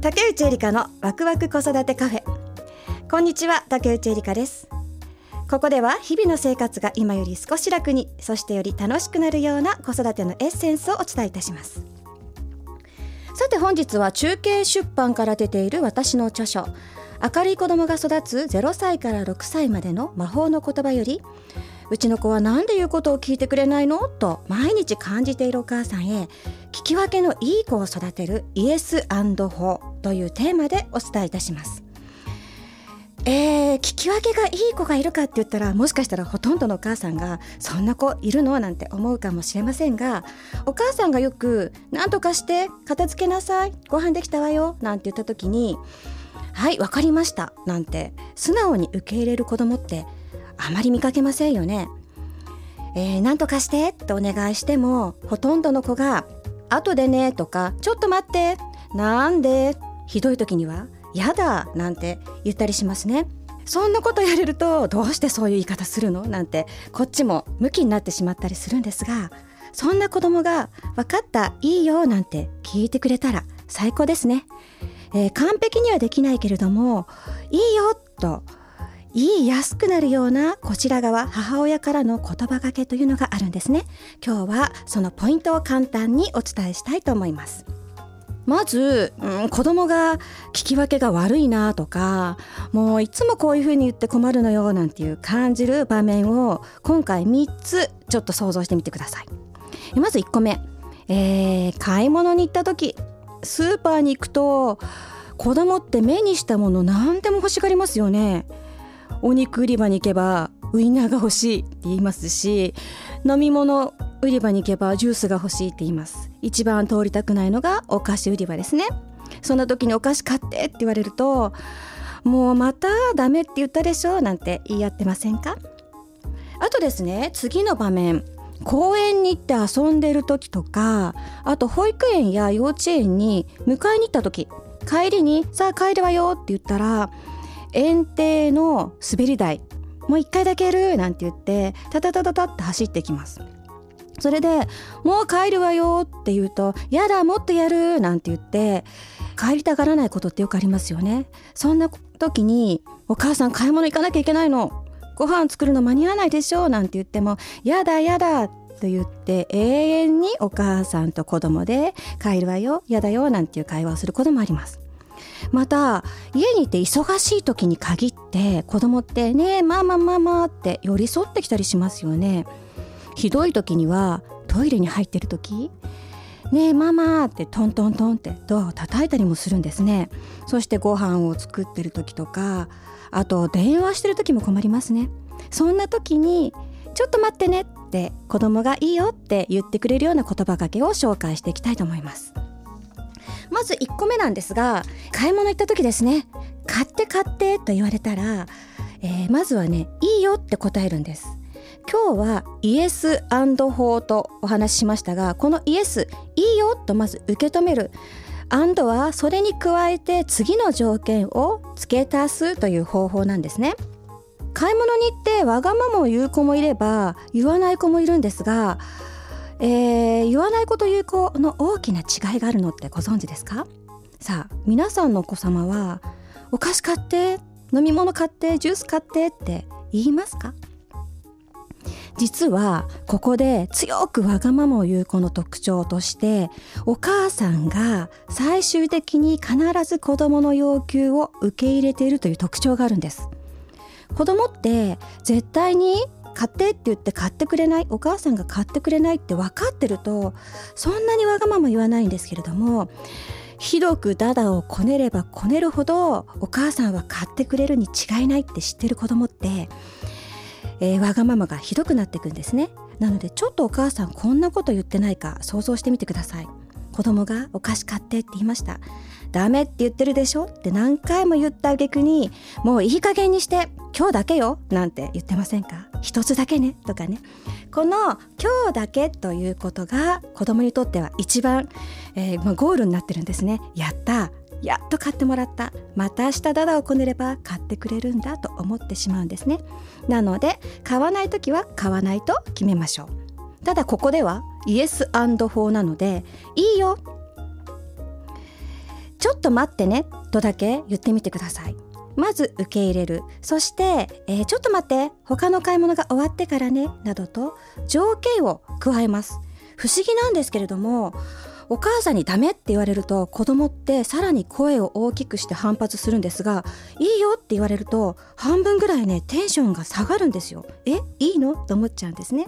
竹内えりかのワクワク子育てカフェ。こんにちは竹内えりかです。ここでは日々の生活が今より少し楽にそしてより楽しくなるような子育てのエッセンスをお伝えいたします。さて本日は中継出版から出ている私の著書明るい子供が育つ0歳から6歳までの魔法の言葉よりうちの子は何で言うことを聞いてくれないのと毎日感じているお母さんへ聞き分けのいい子を育てるイエスフォーというテーマでお伝えいたします。えー、聞き分けがいい子がいるかって言ったらもしかしたらほとんどのお母さんがそんな子いるの？なんて思うかもしれませんがお母さんがよく「何とかして片付けなさい。ご飯できたわよ」なんて言った時に「はいわかりました」なんて素直に受け入れる子供ってあまり見かけませんよね。えー、何とかしてってお願いしてもほとんどの子が「後でね」とか「ちょっと待って」「なんで」ひどい時には「やだ」なんて言ったりしますね。そんなことやれるとどうしてそういう言い方するのなんてこっちもムキになってしまったりするんですがそんな子供が「分かったいいよ」なんて聞いてくれたら最高ですね。えー完璧にはできないけれども「いいよ」と言いやすくなるようなこちら側母親からの言葉がけというのがあるんですね今日はそのポイントを簡単にお伝えしたいと思いますまず、うん、子供が聞き分けが悪いなとかもういつもこういうふうに言って困るのよなんていう感じる場面を今回3つちょっと想像してみてください。まず1個目、えー買い物に行った時スーパーに行くと子供って目にしたもの何でも欲しがりますよね。お肉売り場に行けばウインナーが欲しいって言いますし飲み物売り場に行けばジュースが欲しいって言います。一番通りたくないのがお菓子売り場ですね。そんな時にお菓子買ってって言われるともうまたダメって言ったでしょなんて言い合ってませんか？あとですね次の場面。公園に行って遊んでる時とかあと保育園や幼稚園に迎えに行った時。帰りに「さあ帰るわよ」って言ったら園庭の滑り台。もう一回だけやるなんて言ってタタタタタって走ってきます。それで「もう帰るわよ」って言うと「やだもっとやる」なんて言って帰りたがらないことってよくありますよね。そんな時に「お母さん買い物行かなきゃいけないの。ご飯作るの間に合わないでしょ」なんて言っても「やだやだ」と言って永遠にお母さんと子供で「帰るわよやだよ」なんていう会話をすることもあります。また家にいて忙しい時に限って子供ってねえママママって寄り添ってきたりしますよね。ひどい時にはトイレに入ってる時ねえママってトントントンってドアを叩いたりもするんですね。そしてご飯を作ってる時とかあと電話してる時も困りますね。そんな時にちょっと待ってねって子供がいいよって言ってくれるような言葉かけを紹介していきたいと思います。まず1個目なんですが買い物行った時ですね買って買ってと言われたら、えーまずはねいいよって答えるんです。今日はイエス法とお話ししましたがこのイエスいいよとまず受け止める。アンドはそれに加えて次の条件を付け足すという方法なんですね。買い物に行ってわがままを言う子もいれば言わない子もいるんですがえー言わない子という子の大きな違いがあるのってご存知ですか？さあ皆さんのお子様はお菓子買って飲み物買ってジュース買ってって言いますか？実はここで強くわがままを言う子の特徴としてお母さんが最終的に必ず子供の要求を受け入れているという特徴があるんです。子供って絶対に買ってって言って買ってくれないお母さんが買ってくれないって分かってるとそんなにわがまま言わないんですけれどもひどくダダをこねればこねるほどお母さんは買ってくれるに違いないって知ってる子供って、えーわがままがひどくなっていくんですね。なのでちょっとお母さんこんなこと言ってないか想像してみてください。子供がお菓子買ってって言いました。ダメって言ってるでしょ？って何回も言った挙句にもういい加減にして今日だけよ？なんて言ってませんか？一つだけね？とかね。この今日だけということが子供にとっては一番、えー、ゴールになってるんですね。やった。やっと買ってもらった。また明日ダダをこねれば買ってくれるんだと思ってしまうんですね。なので買わない時は買わないと決めましょう。ただここではイエス法なのでいいよ。ちょっと待ってねとだけ言ってみてください。まず受け入れる。そして、えー、ちょっと待って他の買い物が終わってからねなどと条件を加えます。不思議なんですけれどもお母さんにダメって言われると子供ってさらに声を大きくして反発するんですがいいよって言われると半分ぐらいねテンションが下がるんですよ。えいいの？と思っちゃうんですね。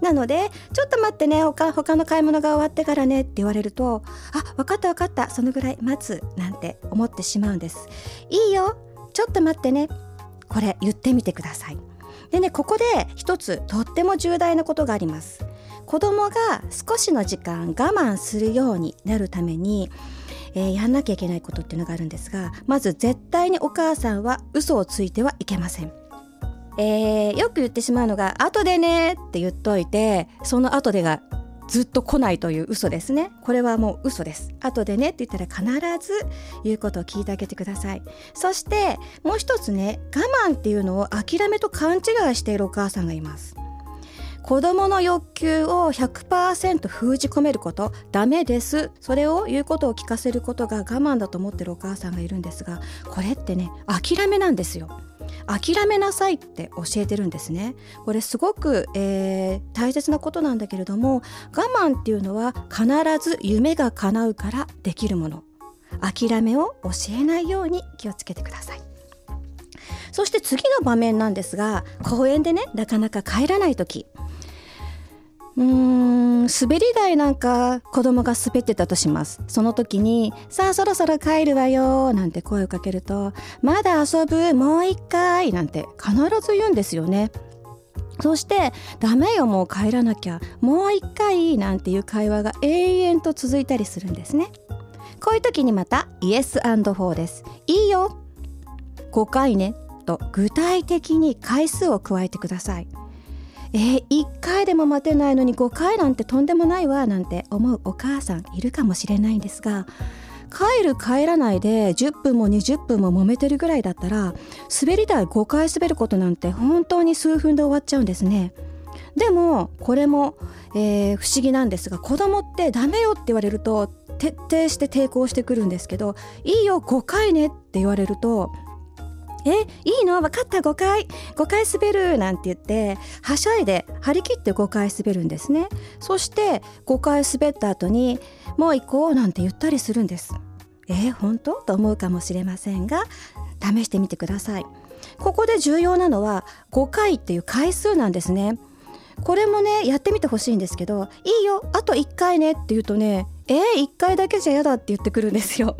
なのでちょっと待ってね他他の買い物が終わってからねって言われるとあ分かった分かったそのぐらい待つなんて思ってしまうんです。いいよちょっと待ってねこれ言ってみてください。でねここで一つとっても重大なことがあります。子供が少しの時間我慢するようになるために、えー、やんなきゃいけないことっていうのがあるんですがまず絶対にお母さんは嘘をついてはいけません。えー、よく言ってしまうのが「後でね」って言っといてその後でがずっと来ないという嘘ですね。これはもう嘘です。後でねって言ったら必ず言うことを聞いてあげてください。そしてもう一つね我慢っていうのを諦めと勘違いしているお母さんがいます。子供の欲求を100%封じ込めることダメです。それを言うことを聞かせることが我慢だと思ってるお母さんがいるんですがこれってね諦めなんですよ。諦めなさいって教えてるんですね。これすごく、えー、大切なことなんだけれども我慢っていうのは必ず夢が叶うからできるもの。諦めを教えないように気をつけてください。そして次の場面なんですが公園でねなかなか帰らない時。うん滑り台なんか子供が滑ってたとします。その時に「さあそろそろ帰るわよ」なんて声をかけると「まだ遊ぶ？もう一回」なんて必ず言うんですよね。そして「ダメよもう帰らなきゃ。もう一回」なんていう会話が永遠と続いたりするんですね。こういう時にまたイエスフォーです。いいよ。5回ね。と具体的に回数を加えてください。えー、1回でも待てないのに5回なんてとんでもないわなんて思うお母さんいるかもしれないんですが帰る帰らないで10分も20分も揉めてるぐらいだったら滑り台5回滑ることなんて本当に数分で終わっちゃうんですね。でもこれも、えー、不思議なんですが子供ってダメよって言われると徹底して抵抗してくるんですけどいいよ5回ねって言われるとえいいの？分かった5回5回滑るなんて言ってはしゃいで張り切って5回滑るんですね。そして5回滑った後にもう行こうなんて言ったりするんです。え本当？と思うかもしれませんが試してみてください。ここで重要なのは5回っていう回数なんですね。これもねやってみてほしいんですけど「いいよあと1回ね」って言うとね「えー、1回だけじゃ嫌だ」って言ってくるんですよ。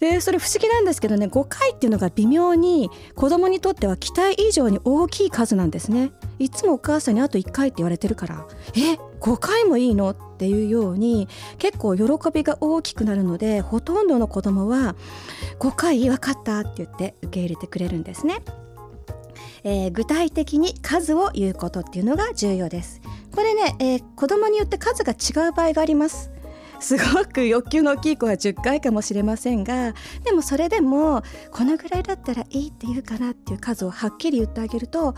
でそれ不思議なんですけどね5回っていうのが微妙に子供にとっては期待以上に大きい数なんですね。いつもお母さんにあと1回って言われてるから「え5回もいいの?」っていうように結構喜びが大きくなるのでほとんどの子供は「5回分かった」って言って受け入れてくれるんですね。えー、具体的に数を言うことっていうのが重要ですこれね、えー、子供によって数が違う場合がありますすごく欲求の大きい子は10回かもしれませんがでもそれでもこのぐらいだったらいいって言うかなっていう数をはっきり言ってあげると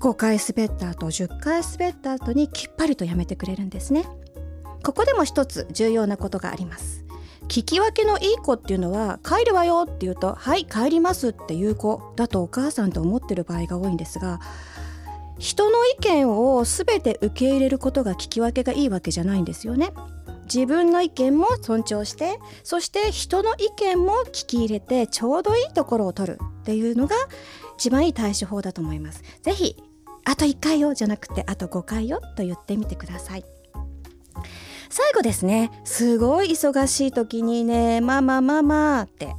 5回滑った後10回滑った後にきっぱりとやめてくれるんですねここでも一つ重要なことがあります聞き分けのいい子っていうのは帰るわよって言うとはい帰りますっていう子だとお母さんと思ってる場合が多いんですが人の意見を全て受け入れることが聞き分けがいいわけじゃないんですよね。自分の意見も尊重してそして人の意見も聞き入れてちょうどいいところを取るっていうのが一番いい対処法だと思います。ぜひあと1回よじゃなくてあと5回よと言ってみてください。最後ですねすごい忙しい時にねママママって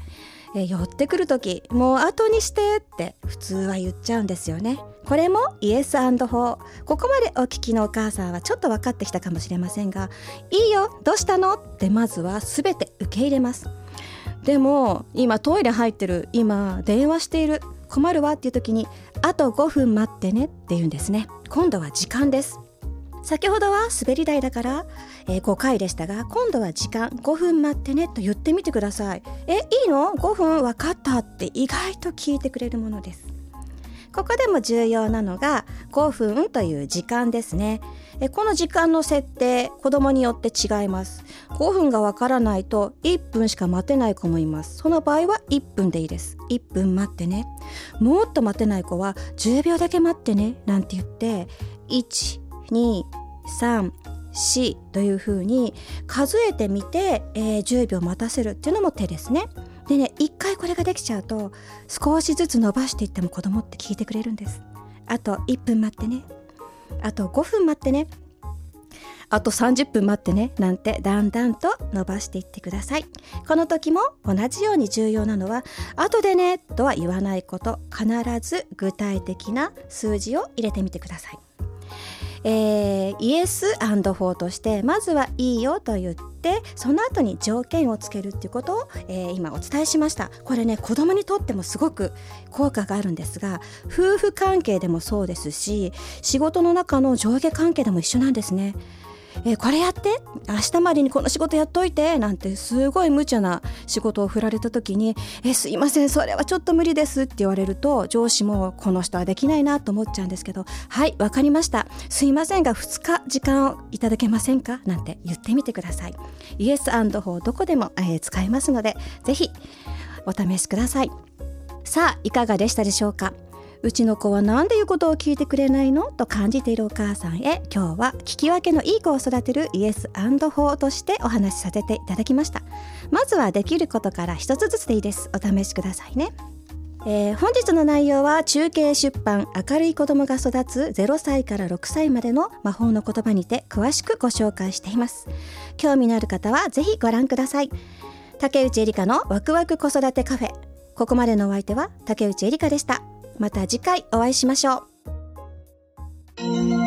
え寄ってくる時もう後にしてって普通は言っちゃうんですよね。これもイエスフォー。ここまでお聞きのお母さんはちょっと分かってきたかもしれませんがいいよどうしたの？ってまずは全て受け入れます。でも今トイレ入ってる今電話している困るわっていう時にあと5分待ってねって言うんですね。今度は時間です。先ほどは滑り台だから、えー、5回でしたが今度は時間5分待ってねと言ってみてください。えいいの？5分分かったって意外と聞いてくれるものです。ここでも重要なのが5分という時間ですね。えこの時間の設定子供によって違います。5分がわからないと1分しか待てない子もいます。その場合は1分でいいです。1分待ってね。もっと待てない子は10秒だけ待ってねなんて言って234というふうに数えてみて、えー、10秒待たせるっていうのも手ですね。でね一回これができちゃうと少しずつ伸ばしていっても子供って聞いてくれるんです。あと1分待ってね。あと5分待ってね。あと30分待ってね。なんてだんだんと伸ばしていってください。この時も同じように重要なのは後でねとは言わないこと。必ず具体的な数字を入れてみてください。えー、イエスフォーとしてまずはいいよと言ってその後に条件をつけるっていうことを、えー、今お伝えしました。これね子供にとってもすごく効果があるんですが夫婦関係でもそうですし仕事の中の上下関係でも一緒なんですね。えー、これやって明日までにこの仕事やっといてなんてすごい無茶な仕事を振られた時に「えすいませんそれはちょっと無理です」って言われると上司もこの人はできないなと思っちゃうんですけど「はいわかりましたすいませんが2日時間をいただけませんか?」なんて言ってみてください。イエスフォーどこでも、えー、使えますのでぜひお試しください。さあいかがでしたでしょうか？うちの子は何で言うことを聞いてくれないの？と感じているお母さんへ今日は聞き分けのいい子を育てるイエス法としてお話しさせていただきました。まずはできることから一つずつでいいです。お試しくださいね。えー、本日の内容は中継出版明るい子供が育つ0歳から6歳までの魔法の言葉にて詳しくご紹介しています。興味のある方はぜひご覧ください。竹内エリカのワクワク子育てカフェ。ここまでのお相手は竹内エリカでした。また次回お会いしましょう。